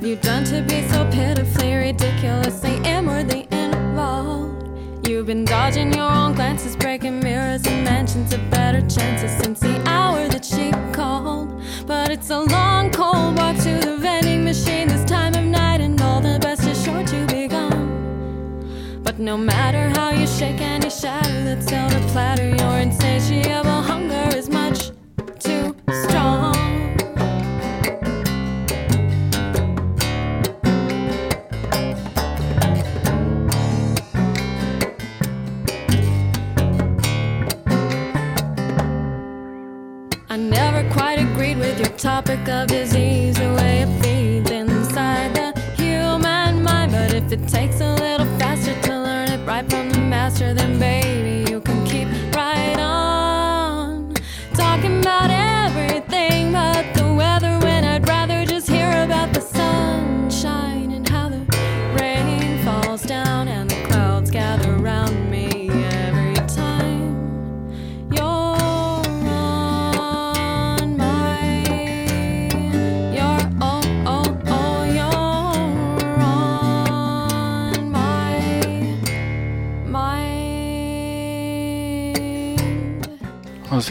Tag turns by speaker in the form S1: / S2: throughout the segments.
S1: have you done to be so pitifully, ridiculously inwardly involved? You've been dodging your own glances, breaking mirrors and mansions of better chances since the hour that she called. But it's a long, cold walk to the vending machine this time of night, and all the best is sure to be gone. But no matter how you shake and you shatter that silver platter, your insatiable quite agreed with your topic of disease, the way it feeds inside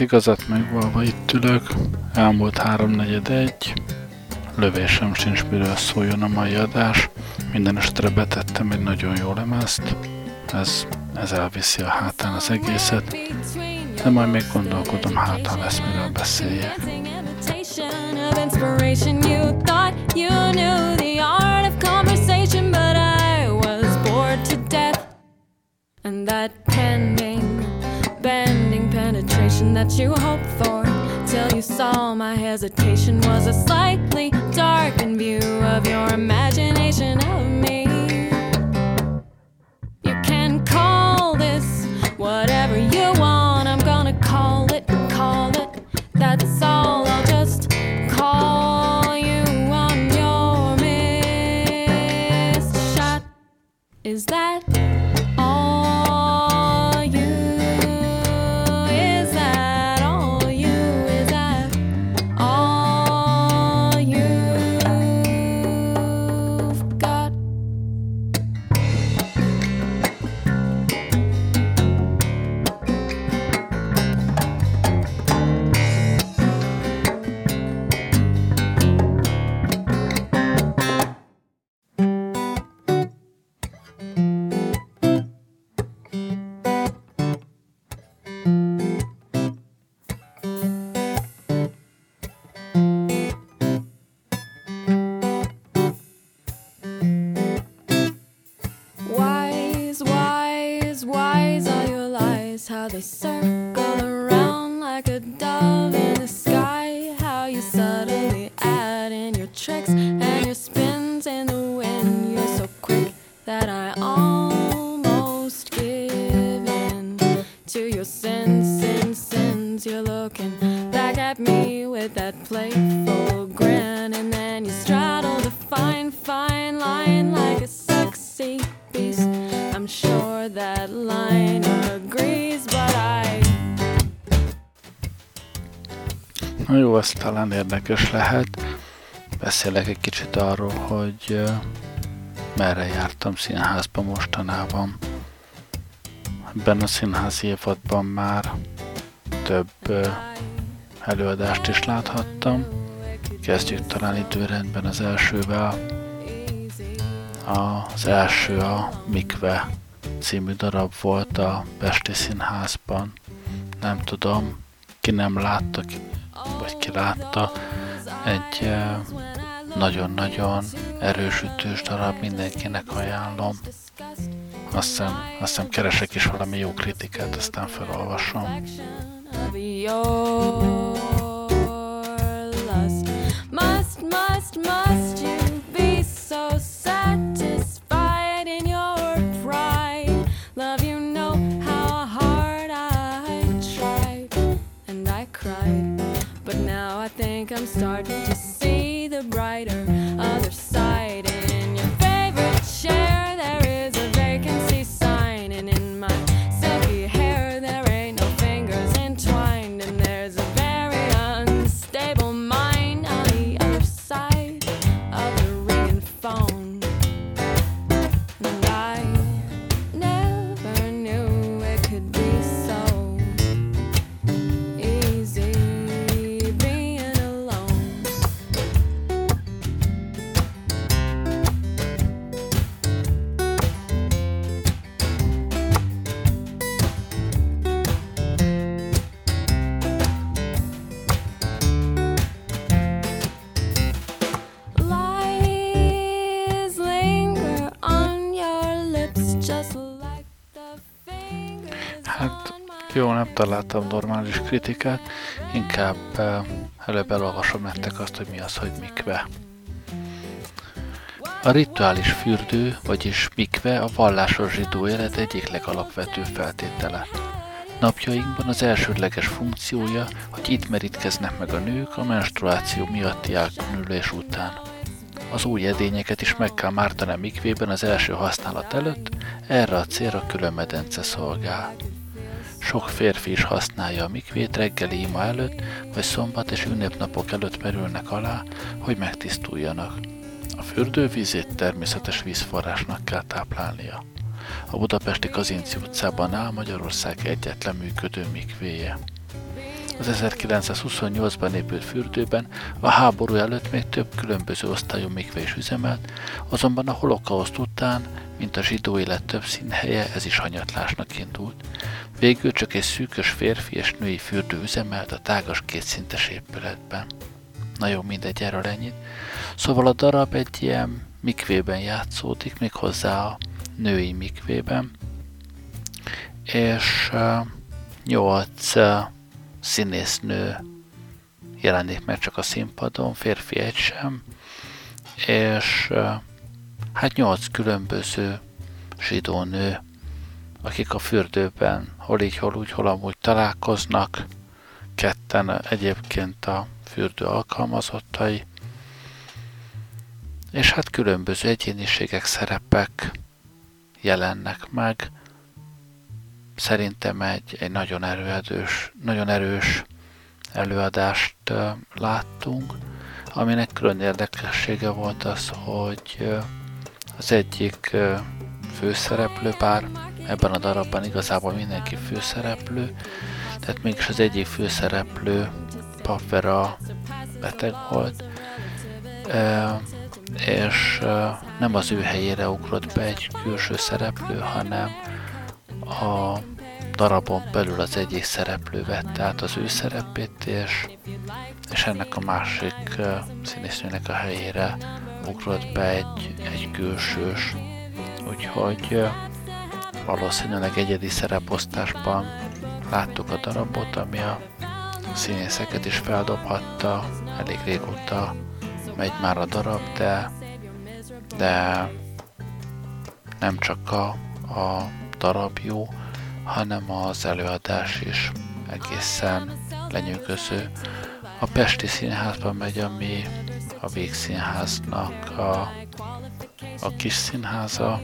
S2: Az igazat megvalva itt ülök, elmúlt háromnegyed egy, lövésem sincs miről szóljon a mai adás, minden esetre betettem egy nagyon jó lemezt, ez, ez elviszi a hátán az egészet, de majd még gondolkodom, hát ha lesz miről beszéljek.
S1: Imitation of that you hoped for till you saw my hesitation was a slightly darkened view of your imagination of me. You can call this whatever you want. I'm gonna call it, call it. That's all. I'll just call you on your missed shot. Is that
S2: érdekes lehet. Beszélek egy kicsit arról, hogy merre jártam színházba mostanában. Ebben a színházi évadban már több előadást is láthattam. Kezdjük talán időrendben az elsővel. Az első a Mikve című darab volt a Pesti Színházban. Nem tudom, ki nem látta, ki, vagy ki látta. Egy nagyon-nagyon erős ütős darab, mindenkinek ajánlom. Azt hiszem, azt hiszem keresek is valami jó kritikát, aztán felolvasom.
S1: Starting to
S2: találtam normális kritikát, inkább előbb elolvasom nektek azt, hogy mi az, hogy mikve. A rituális fürdő, vagyis mikve a vallásos zsidó élet egyik legalapvetőbb feltétele. Napjainkban az elsődleges funkciója, hogy itt merítkeznek meg a nők a menstruáció miatti elkülönülés után. Az új edényeket is meg kell mártani a mikvében az első használat előtt, erre a célra külön medence szolgál. Sok férfi is használja a mikvét reggeli ima előtt, vagy szombat és ünnepnapok előtt merülnek alá, hogy megtisztuljanak. A fürdővízét természetes vízforrásnak kell táplálnia. A budapesti Kazinci utcában áll Magyarország egyetlen működő mikvéje. Az 1928-ban épült fürdőben a háború előtt még több különböző osztályú mikve is üzemelt, azonban a holokauszt után, mint a zsidó élet több színhelye, ez is hanyatlásnak indult. Végül csak egy szűkös férfi és női fürdő üzemelt a tágas kétszintes épületben. Na jó, mindegy, erről ennyit. Szóval a darab egy ilyen mikvében játszódik, méghozzá a női mikvében, és uh, nyolc uh, színésznő jelenik meg csak a színpadon, férfi egy sem, és uh, hát nyolc különböző zsidó nő, akik a fürdőben hol így, hol úgy, hol amúgy találkoznak, ketten egyébként a fürdő alkalmazottai, és hát különböző egyéniségek, szerepek jelennek meg. Szerintem egy, egy nagyon erős, nagyon erős előadást láttunk, aminek külön érdekessége volt az, hogy az egyik főszereplő, bár ebben a darabban igazából mindenki főszereplő, tehát mégis az egyik főszereplő Papvera beteg volt, és nem az ő helyére ugrott be egy külső szereplő, hanem a darabon belül az egyik szereplő vette át az ő szerepét, és, és ennek a másik színésznőnek a helyére ugrott be egy, egy külsős. Úgyhogy valószínűleg egyedi szereposztásban láttuk a darabot, ami a színészeket is feldobhatta, elég régóta megy már a darab, de, de nem csak a, a darab jó, hanem az előadás is egészen lenyűgöző. A Pesti Színházban megy, ami a Végszínháznak a, a kis színháza.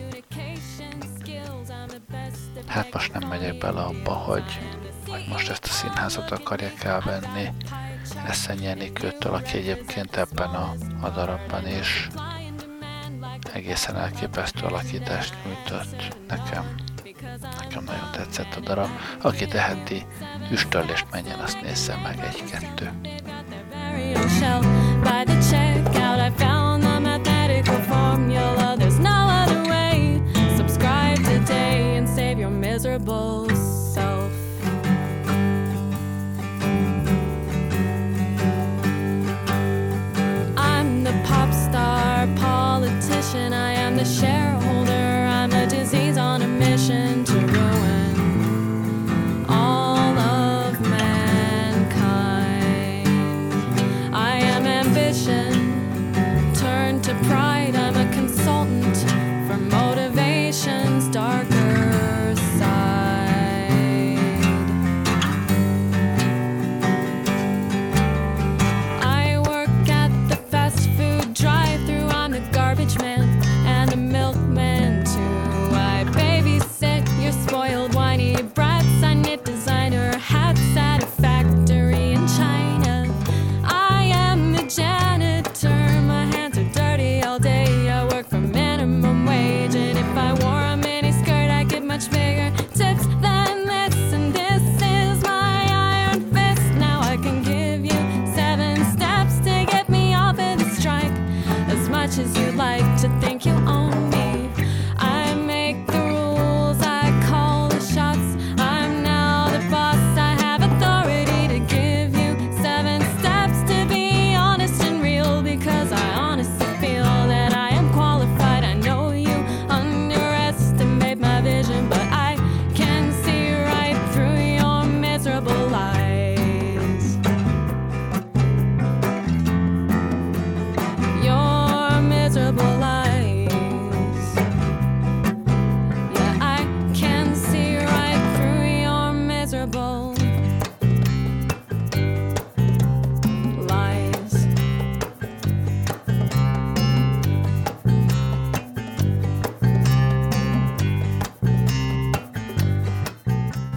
S2: Hát most nem megyek bele abba, hogy, hogy most ezt a színházat akarják elvenni, Eszenyi Enikőtől, aki egyébként ebben a, a darabban is egészen elképesztő alakítást nyújtott nekem. Nekem nagyon tetszett a darab. Aki teheti, üstöllést menjen, azt nézze meg egy-kettő. Garbage man and a milk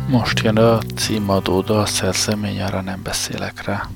S1: Most jön a címadó a szerzemény, arra nem beszélek rá.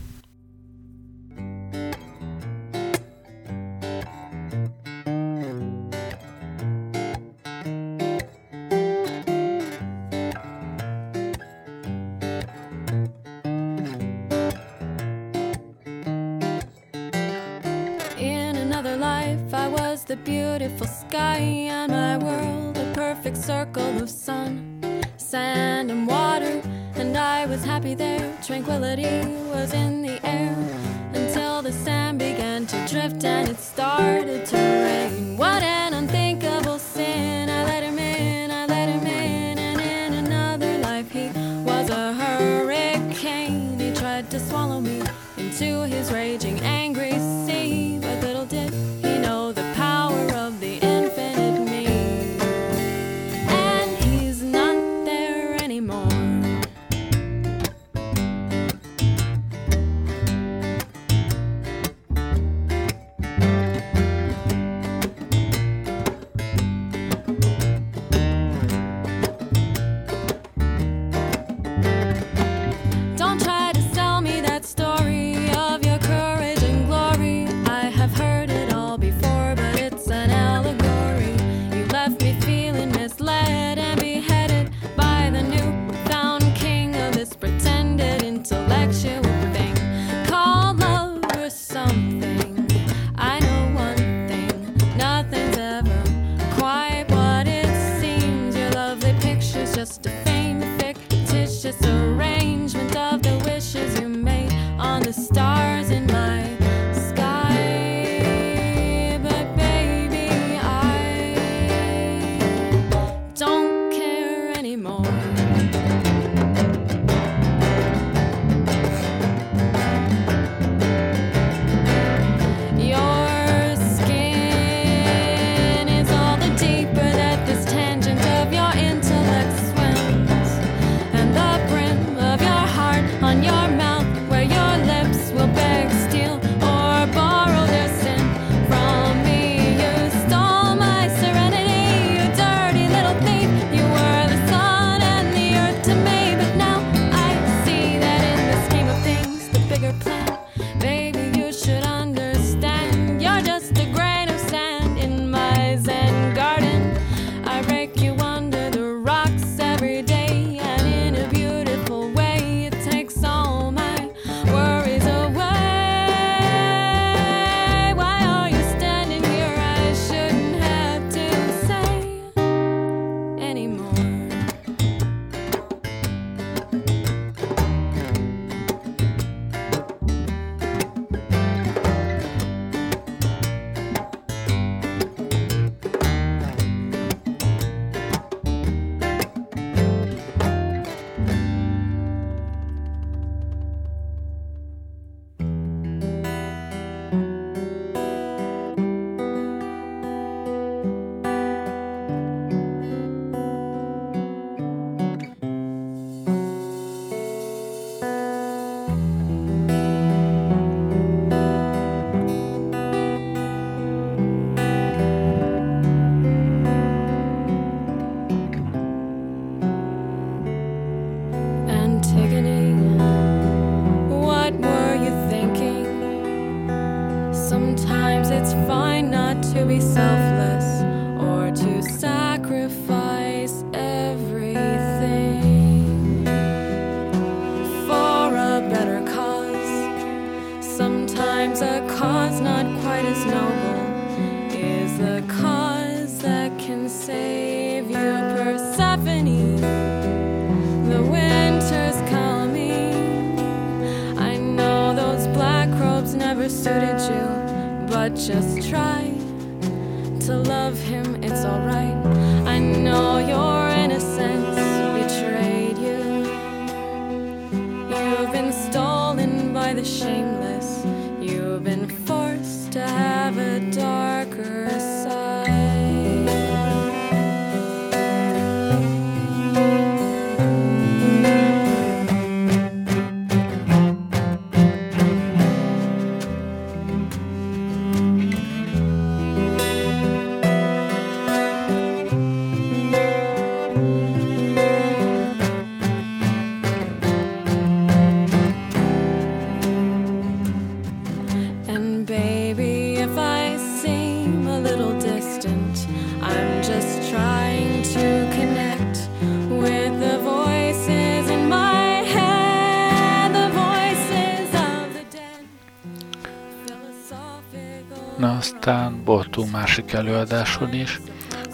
S2: Aztán voltunk másik előadáson is,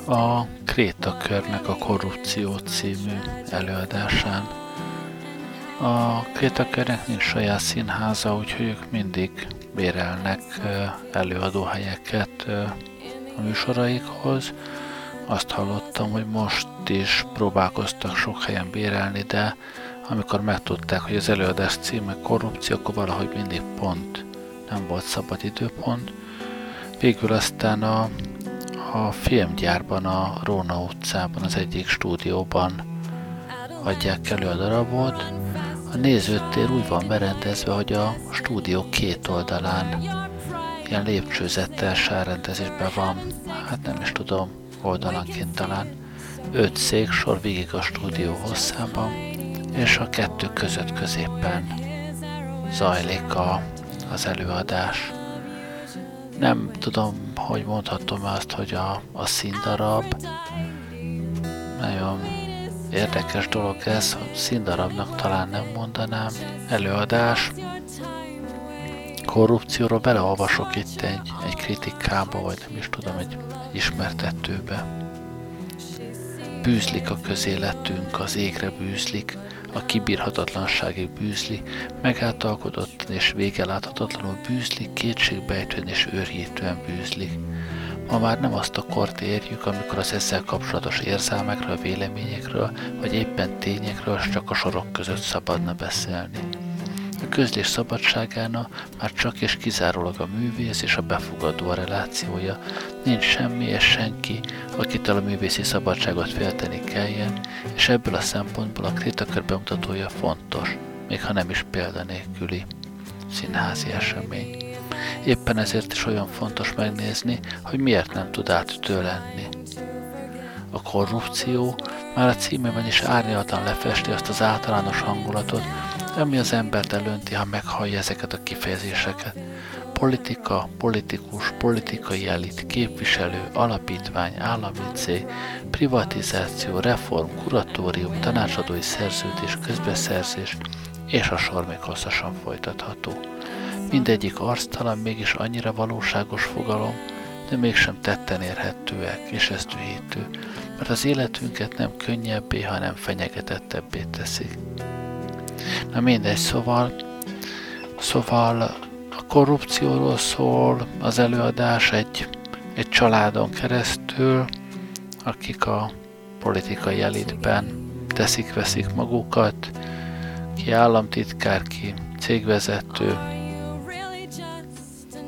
S2: a Kréta körnek a Korrupció című előadásán. A Kréta körnek nincs saját színháza, úgyhogy ők mindig bérelnek előadóhelyeket a műsoraikhoz. Azt hallottam, hogy most is próbálkoztak sok helyen bérelni, de amikor megtudták, hogy az előadás címe korrupció, akkor valahogy mindig pont nem volt szabad időpont. Végül aztán a, a filmgyárban, a Róna utcában, az egyik stúdióban adják elő a darabot. A nézőtér úgy van berendezve, hogy a stúdió két oldalán ilyen lépcsőzettel sárrendezésben van, hát nem is tudom, oldalanként talán, öt szék sor végig a stúdió hosszában, és a kettő között középen zajlik a, az előadás. Nem tudom, hogy mondhatom azt, hogy a, a színdarab nagyon érdekes dolog ez, hogy színdarabnak talán nem mondanám. Előadás, korrupcióról beleolvasok itt egy, egy kritikába, vagy nem is tudom, egy, egy ismertetőbe. Bűzlik a közéletünk, az égre bűzlik, a kibírhatatlanságig bűzli, megáltalkodott és vége láthatatlanul bűzlik, kétségbejtően és őrjítően bűzlik. Ma már nem azt a kort érjük, amikor az ezzel kapcsolatos érzelmekről, véleményekről, vagy éppen tényekről csak a sorok között szabadna beszélni. A közlés szabadságának már csak és kizárólag a művész és a befogadó a relációja. Nincs semmi és senki, akitől a művészi szabadságot félteni kelljen, és ebből a szempontból a kritakör bemutatója fontos, még ha nem is példanélküli színházi esemény. Éppen ezért is olyan fontos megnézni, hogy miért nem tud átütő lenni. A korrupció már a címében is árnyaltan lefesti azt az általános hangulatot, ami az embert elönti, ha meghallja ezeket a kifejezéseket. Politika, politikus, politikai elit, képviselő, alapítvány, állami cég, privatizáció, reform, kuratórium, tanácsadói szerződés, közbeszerzés, és a sor még hosszasan folytatható. Mindegyik arctalan, mégis annyira valóságos fogalom, de mégsem tetten érhetőek, és ez dühítő, mert az életünket nem könnyebbé, hanem fenyegetettebbé teszik. Na mindegy, szóval, szóval a korrupcióról szól az előadás egy, egy családon keresztül, akik a politikai elitben teszik-veszik magukat, ki államtitkár, ki cégvezető,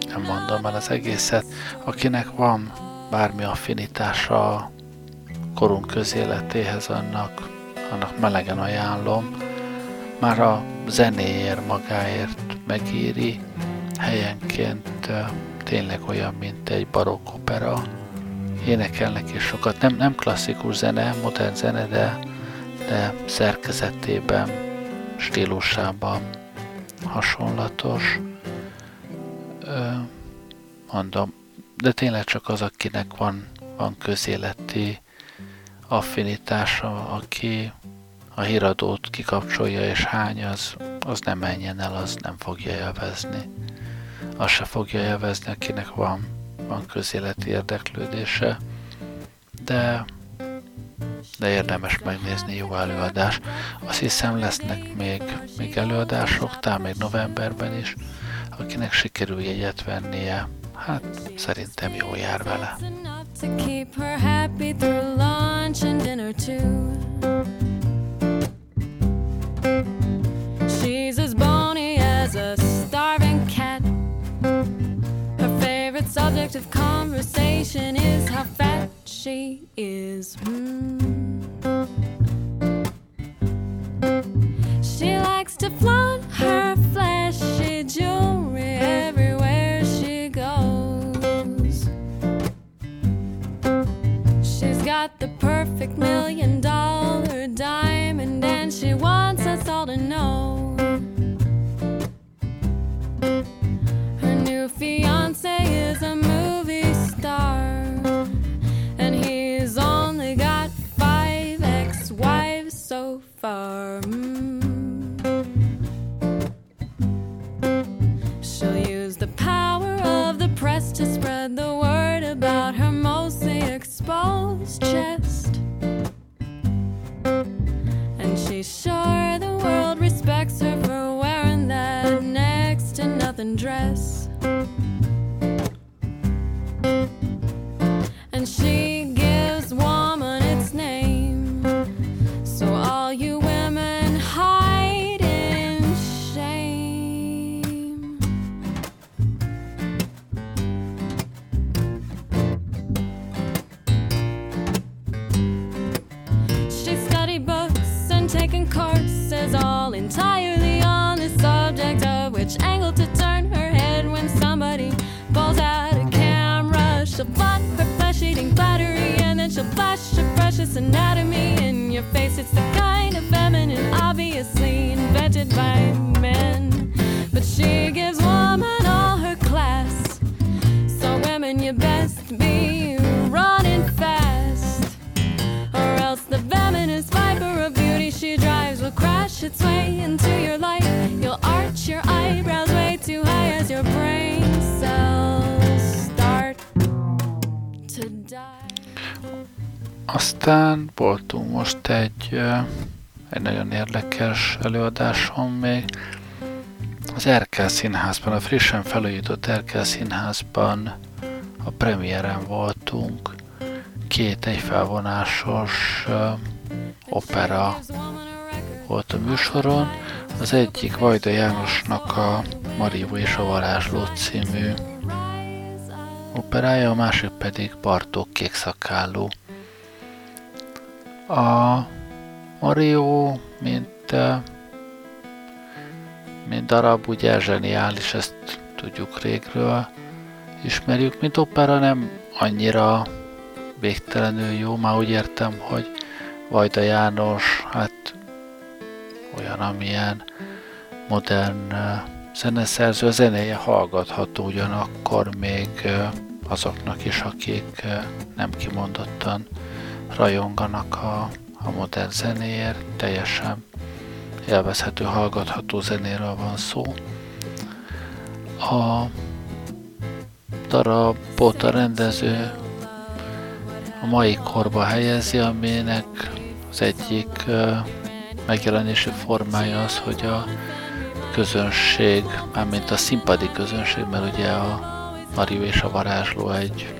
S2: nem mondom el az egészet, akinek van bármi affinitása a korunk közéletéhez, annak, annak melegen ajánlom. Már a zenéért magáért megéri, helyenként tényleg olyan, mint egy barokk opera. Énekelnek is sokat, nem, nem klasszikus zene, modern zene, de, de szerkezetében, stílusában hasonlatos mondom, de tényleg csak az, akinek van, van közéleti affinitása, aki a híradót kikapcsolja és hány, az, az nem menjen el, az nem fogja élvezni. Az se fogja élvezni, akinek van, van közéleti érdeklődése, de, de érdemes megnézni jó előadás. Azt hiszem lesznek még, még előadások, talán még novemberben is, akinek sikerül jegyet vennie, hát szerintem jó jár vele. She's as bony as a starving cat. Her favorite subject of conversation is how fat she is. Mm. She likes to flaunt her flashy jewelry everywhere she goes. She's got the perfect million dollar diamond, and she wants us all to know. is a move. Előadáson még. Az Erkel Színházban, a frissen felújított Erkel Színházban a premiéren voltunk. Két egyfelvonásos ö, opera volt a műsoron. Az egyik Vajda Jánosnak a Marió és a Varázsló című operája, a másik pedig Bartók Kékszakálló. A Mario, mint, eh, mint darab, ugye zseniális, ezt tudjuk régről, ismerjük, mint opera nem annyira végtelenül jó, már úgy értem, hogy Vajda János, hát olyan, amilyen modern zeneszerző, a zenéje hallgatható ugyanakkor még azoknak is, akik nem kimondottan rajonganak a, a modern zenéért, teljesen élvezhető, hallgatható zenéről van szó. A darabot a rendező a mai korba helyezi, aminek az egyik megjelenési formája az, hogy a közönség, mármint a színpadi közönség, mert ugye a Marió és a varázsló egy,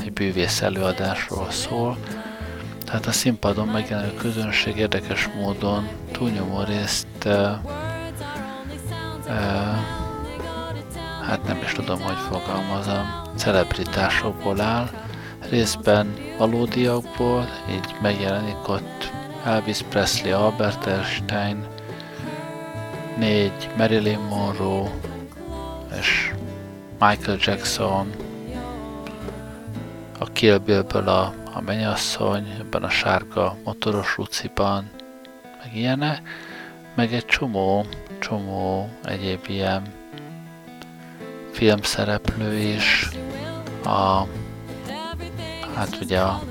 S2: egy bűvész előadásról szól, tehát a színpadon megjelenő közönség érdekes módon túlnyomó részt uh, uh, hát nem is tudom, hogy fogalmazom, celebritásokból áll, részben valódiakból, így megjelenik ott Elvis Presley, Albert Einstein, négy Marilyn Monroe és Michael Jackson, a Kill Bill-ből a, a mennyasszony, ebben a sárga motoros ruciban, meg ilyenek, meg egy csomó, csomó egyéb ilyen filmszereplő is, a, hát ugye a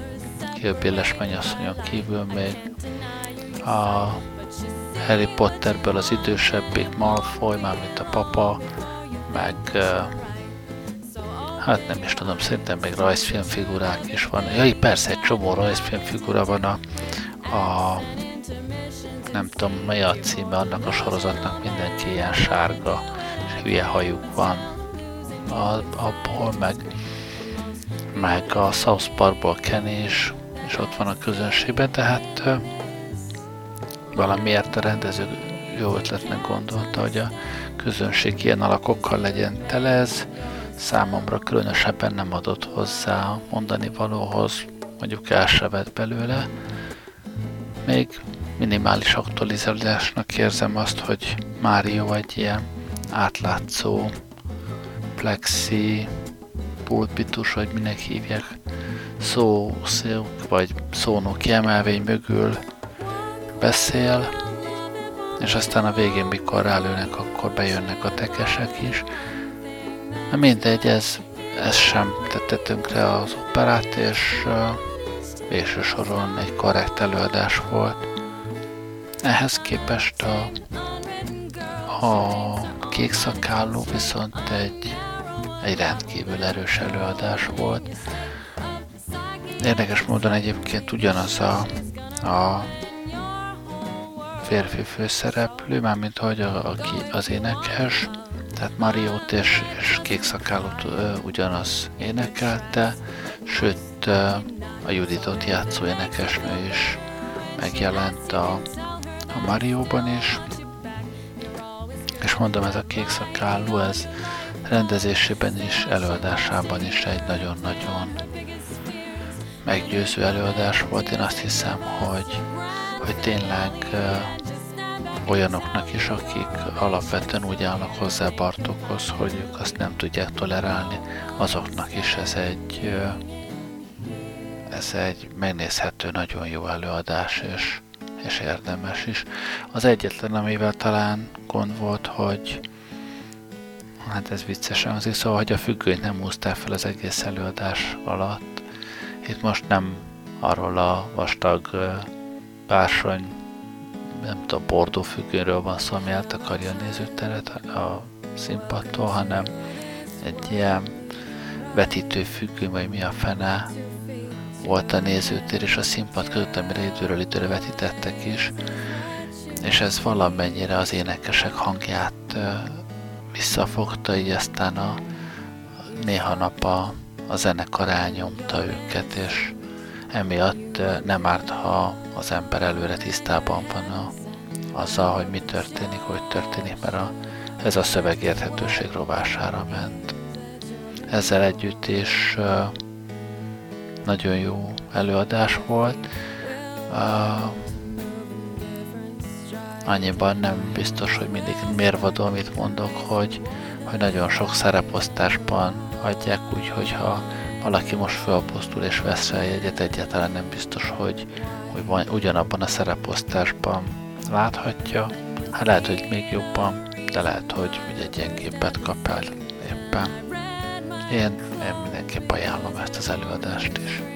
S2: Kill Bill-es mennyasszonyon kívül még a Harry Potterből az idősebbik Malfoy, mármint a papa, meg hát nem is tudom, szerintem még rajzfilmfigurák is van. Jaj, persze, egy csomó rajzfilmfigura van a, a nem tudom, mely a címe annak a sorozatnak, mindenki ilyen sárga, és hülye hajuk van a, abból, meg, meg a South Parkból Kenny is, és ott van a közönségben, tehát valamiért a rendező jó ötletnek gondolta, hogy a közönség ilyen alakokkal legyen tele, ez számomra különösebben nem adott hozzá a mondani valóhoz, mondjuk el se vett belőle. Még minimális aktualizálásnak érzem azt, hogy Mario egy ilyen átlátszó plexi pulpitus, vagy minek hívják, szó, szó vagy szónok kiemelvény mögül beszél, és aztán a végén, mikor rálőnek, akkor bejönnek a tekesek is. Mindegy, ez, ez sem tette tönkre az operát, és végső soron egy korrekt előadás volt. Ehhez képest a, a kék szakálló viszont egy, egy rendkívül erős előadás volt. Érdekes módon egyébként ugyanaz a, a férfi főszereplő, mármint hogy a, aki az énekes, tehát Mariót és, és Kékszakálót ugyanaz énekelte, sőt a Juditot játszó énekesnő is megjelent a, a Marióban is. És mondom, ez a Kékszakáló, ez rendezésében is, előadásában is egy nagyon-nagyon meggyőző előadás volt. Én azt hiszem, hogy, hogy tényleg olyanoknak is, akik alapvetően úgy állnak hozzá Bartokhoz, hogy ők azt nem tudják tolerálni, azoknak is ez egy, ez egy megnézhető, nagyon jó előadás, és, és érdemes is. Az egyetlen, amivel talán gond volt, hogy hát ez viccesen hangzik, szóval, hogy a függönyt nem húzták fel az egész előadás alatt. Itt most nem arról a vastag bársony nem tudom, bordó függőről van szó, ami eltakarja a nézőteret a színpadtól, hanem egy ilyen vetítő függő, vagy mi a fene volt a nézőtér és a színpad között, amire időről időre vetítettek is, és ez valamennyire az énekesek hangját visszafogta, így aztán a, néha nap a, a zenekar elnyomta őket, és emiatt nem árt, ha az ember előre tisztában van a, azzal, hogy mi történik, hogy történik, mert a, ez a szöveg érthetőség rovására ment. Ezzel együtt is nagyon jó előadás volt. Annyiban nem biztos, hogy mindig mérvadó, amit mondok, hogy, hogy nagyon sok szereposztásban adják úgy, hogyha valaki most fölposztul és vesz rá jegyet, egyáltalán nem biztos, hogy, hogy ugyanabban a szereposztásban láthatja. Hát lehet, hogy még jobban, de lehet, hogy egy gyengébbet kap el éppen. Én, én mindenképp ajánlom ezt az előadást is.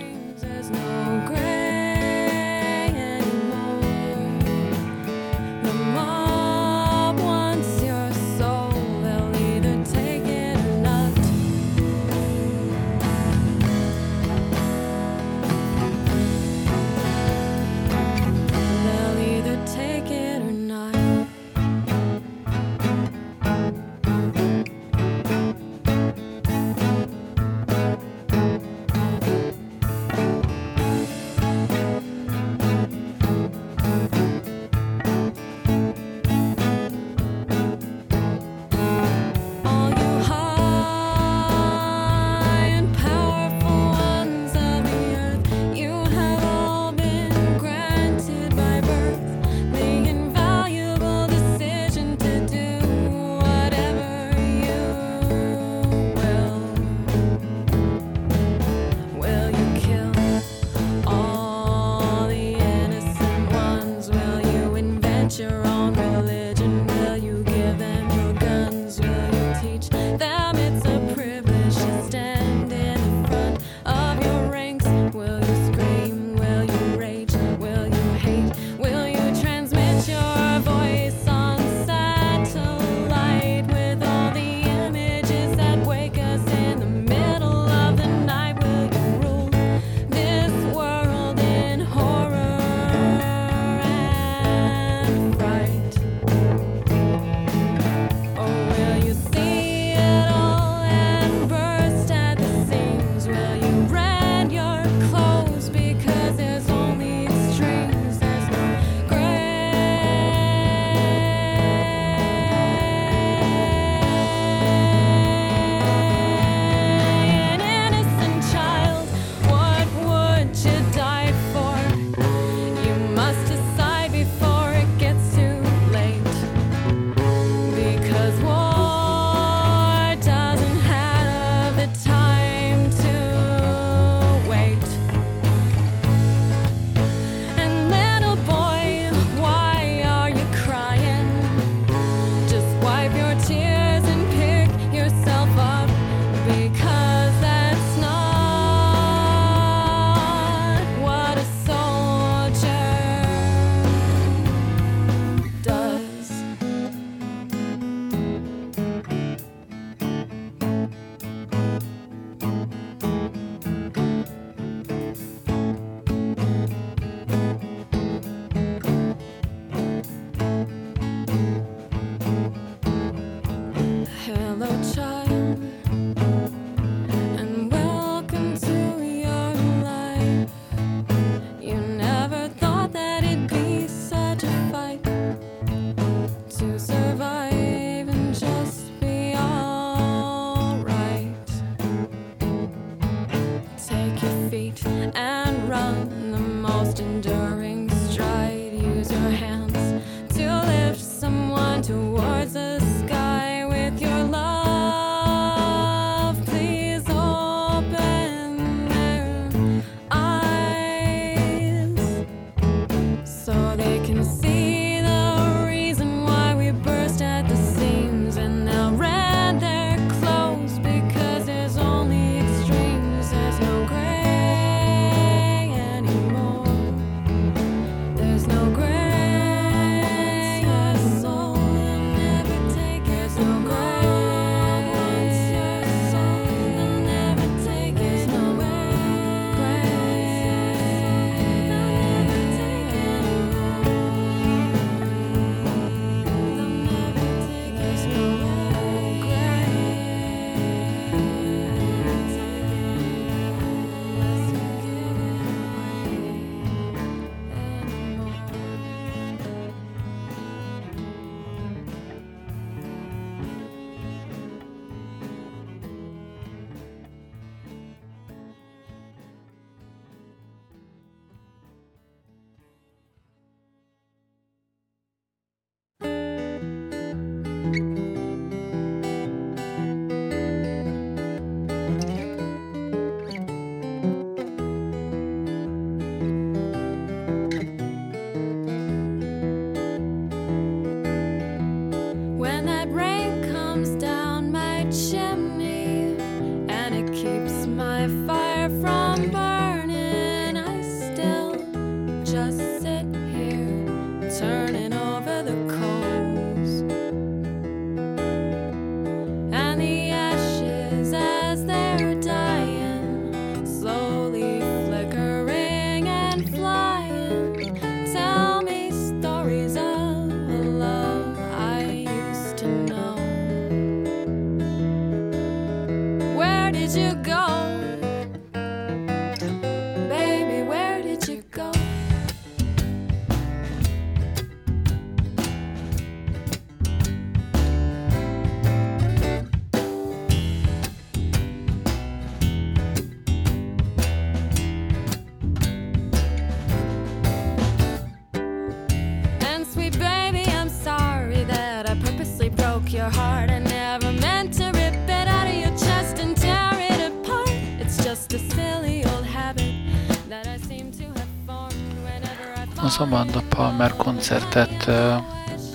S2: Amanda Palmer koncertet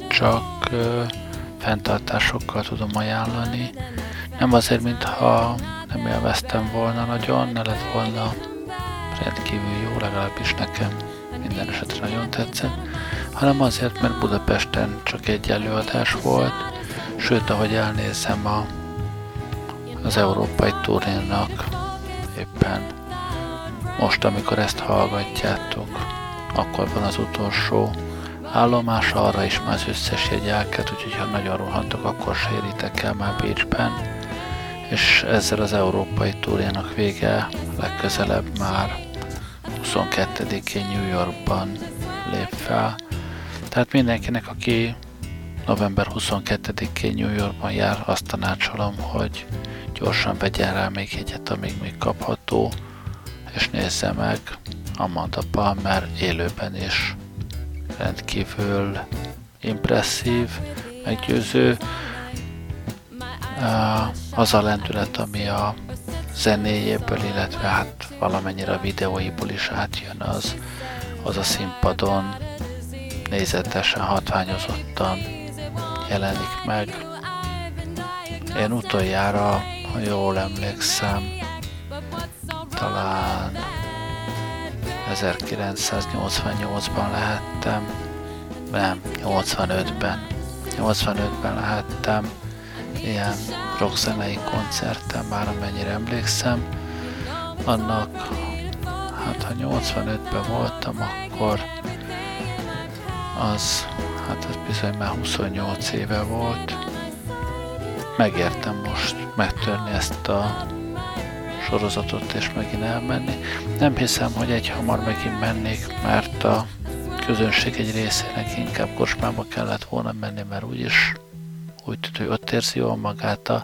S2: csak fenntartásokkal tudom ajánlani. Nem azért, mintha nem élveztem volna nagyon, ne lett volna rendkívül jó, legalábbis nekem minden esetre nagyon tetszett, hanem azért, mert Budapesten csak egy előadás volt, sőt, ahogy elnézem a, az európai turnénak éppen most, amikor ezt hallgatjátok, akkor van az utolsó állomás, arra is már az összes jegy úgyhogy ha nagyon rohantok, akkor se éritek el már Bécsben, és ezzel az európai túrjának vége legközelebb már 22-én New Yorkban lép fel. Tehát mindenkinek, aki november 22-én New Yorkban jár, azt tanácsolom, hogy gyorsan vegyen rá még egyet, amíg még kapható, és nézze meg Amanda Palmer élőben is rendkívül impresszív, meggyőző. Az a lendület, ami a zenéjéből, illetve hát valamennyire a videóiból is átjön, az, az a színpadon nézetesen, hatványozottan jelenik meg. Én utoljára, ha jól emlékszem, talán 1988-ban lehettem, nem, 85-ben. 85-ben lehettem ilyen rockzenei koncerten, már amennyire emlékszem. Annak, hát ha 85-ben voltam, akkor az, hát ez bizony már 28 éve volt. Megértem most megtörni ezt a sorozatot és megint elmenni. Nem hiszem, hogy egy hamar megint mennék, mert a közönség egy részének inkább kocsmába kellett volna menni, mert úgyis úgy tűnt, hogy ott érzi jól magát, a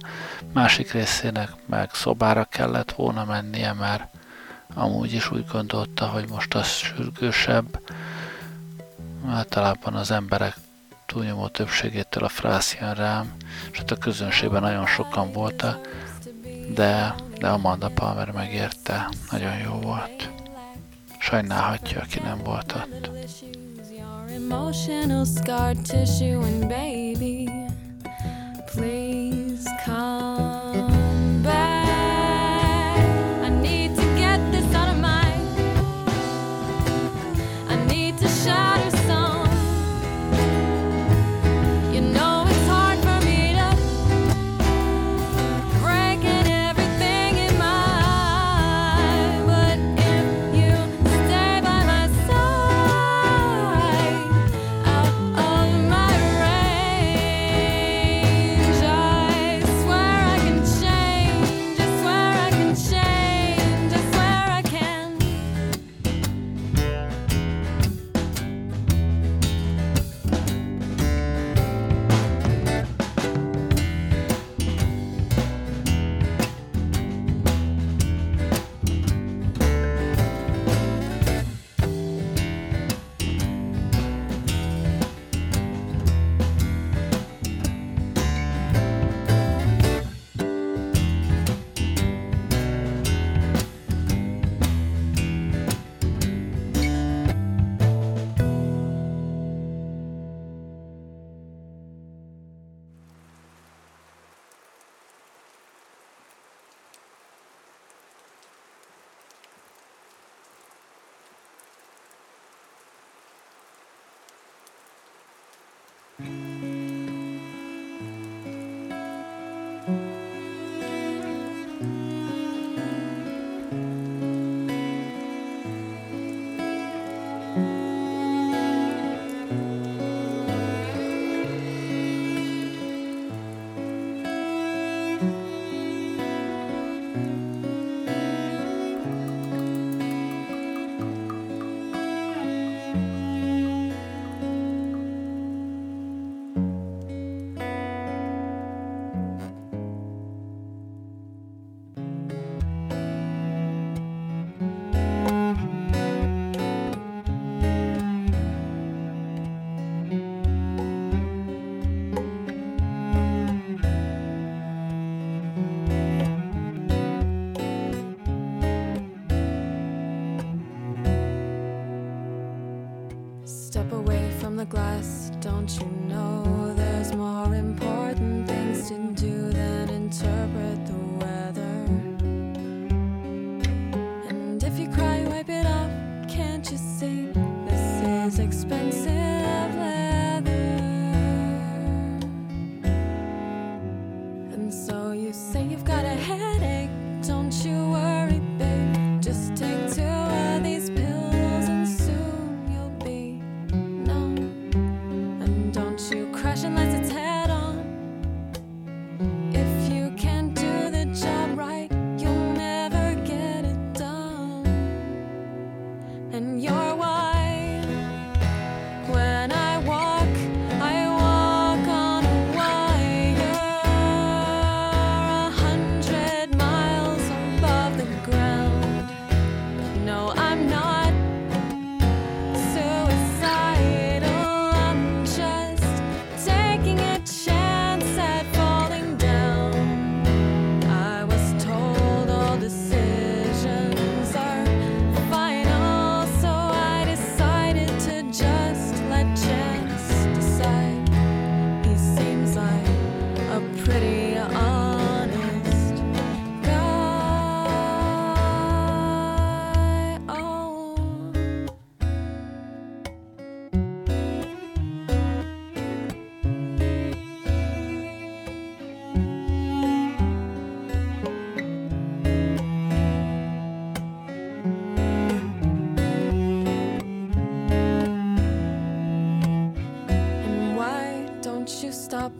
S2: másik részének meg szobára kellett volna mennie, mert
S1: amúgy is úgy gondolta, hogy most az sürgősebb. Általában az emberek túlnyomó többségétől a frász jön rám, és hát a közönségben nagyon sokan voltak, de, de Amanda Palmer megérte, nagyon jó volt. Sajnálhatja, aki nem volt ott. Emotional scar tissue and baby, please come.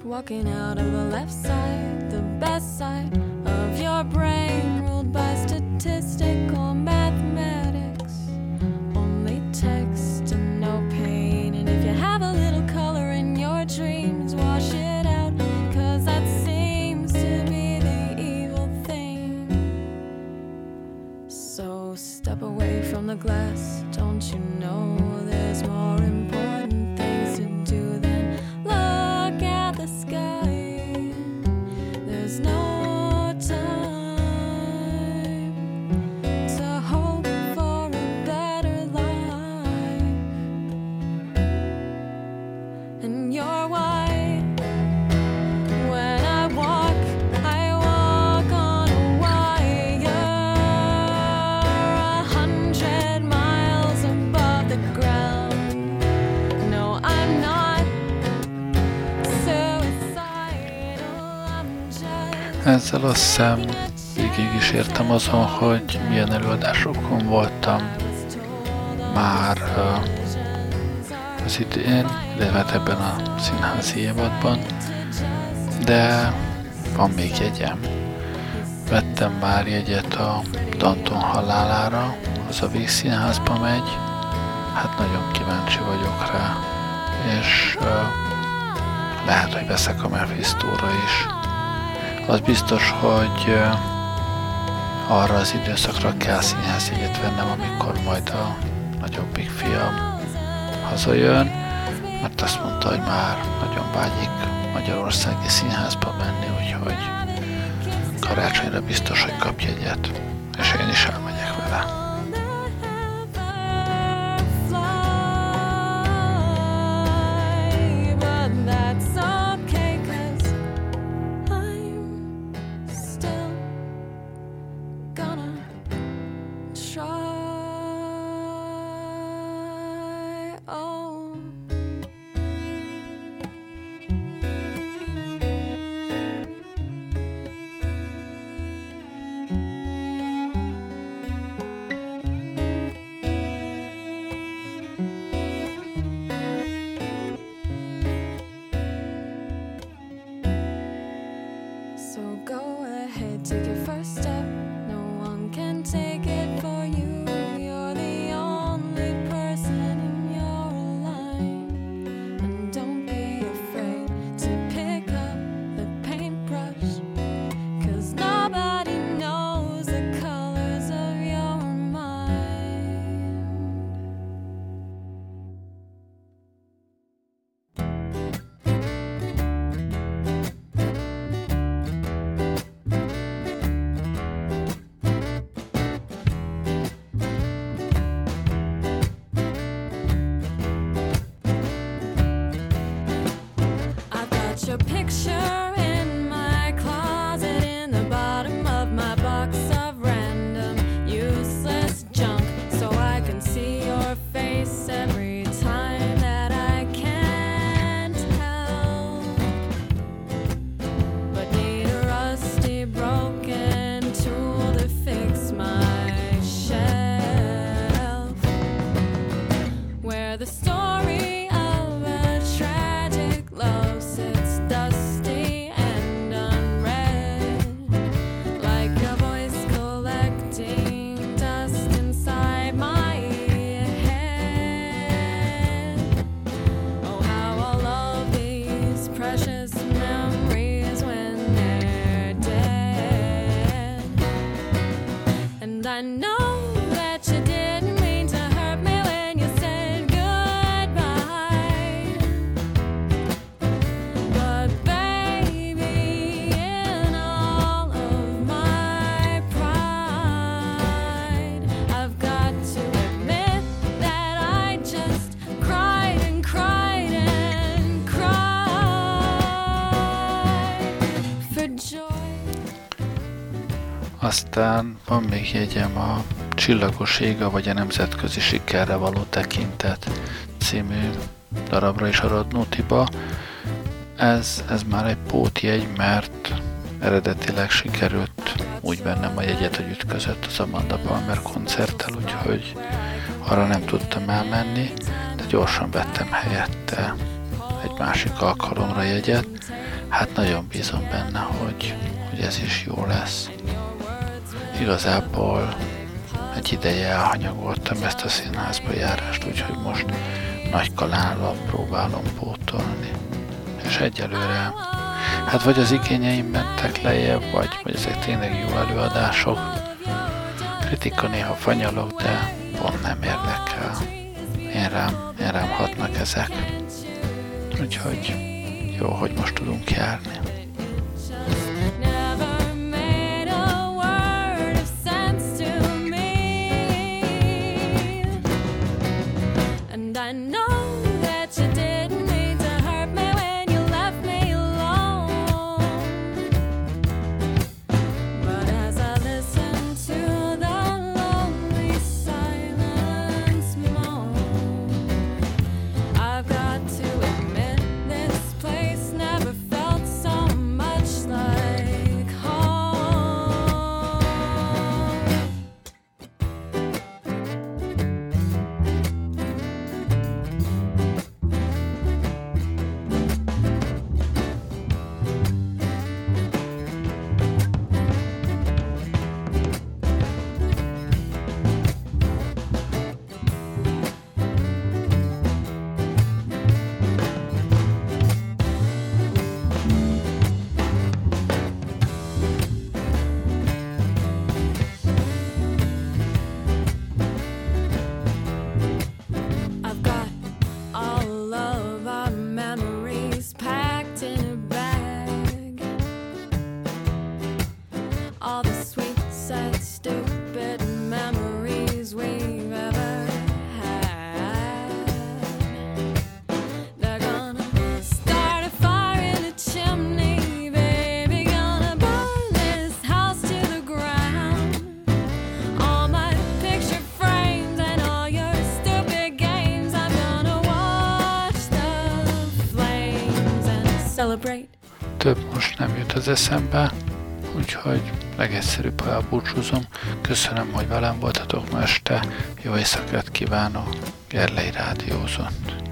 S1: Walking out of the left side.
S2: Ezzel azt hiszem végig is értem azon, hogy milyen előadásokon voltam már az idén, illetve hát ebben a színházi évadban, de van még jegyem. Vettem már jegyet a Danton halálára, az a Vígszínházba megy, hát nagyon kíváncsi vagyok rá, és ö, lehet, hogy veszek a Mephistóra is. Az biztos, hogy arra az időszakra kell színházjegyet vennem, amikor majd a nagyobbik fiam hazajön, mert azt mondta, hogy már nagyon vágyik Magyarországi színházba menni, úgyhogy karácsonyra biztos, hogy kap jegyet, és én is elmegyek
S1: take your first step.
S2: Aztán van még jegyem a Csillagos éga vagy a nemzetközi sikerre való tekintet című darabra is a Radnótiba. Ez, ez már egy pótjegy, mert eredetileg sikerült úgy bennem a jegyet, hogy ütközött az Amanda Palmer koncerttel, úgyhogy arra nem tudtam elmenni, de gyorsan vettem helyette egy másik alkalomra jegyet. Hát nagyon bízom benne, hogy, hogy ez is jó lesz. Igazából egy ideje elhanyagoltam ezt a színházba járást, úgyhogy most nagy kanállal próbálom pótolni. És egyelőre, hát vagy az igényeim mentek lejjebb, vagy, vagy ezek tényleg jó előadások,
S1: kritika néha fanyalok, de pont nem érdekel. Én rám, én rám hatnak ezek. Úgyhogy jó, hogy most tudunk járni. I know Több most nem jut az eszembe, úgyhogy legegyszerűbb, ha elbúcsúzom. Köszönöm, hogy velem voltatok ma este. Jó éjszakát kívánok. Gerlei Rádiózott.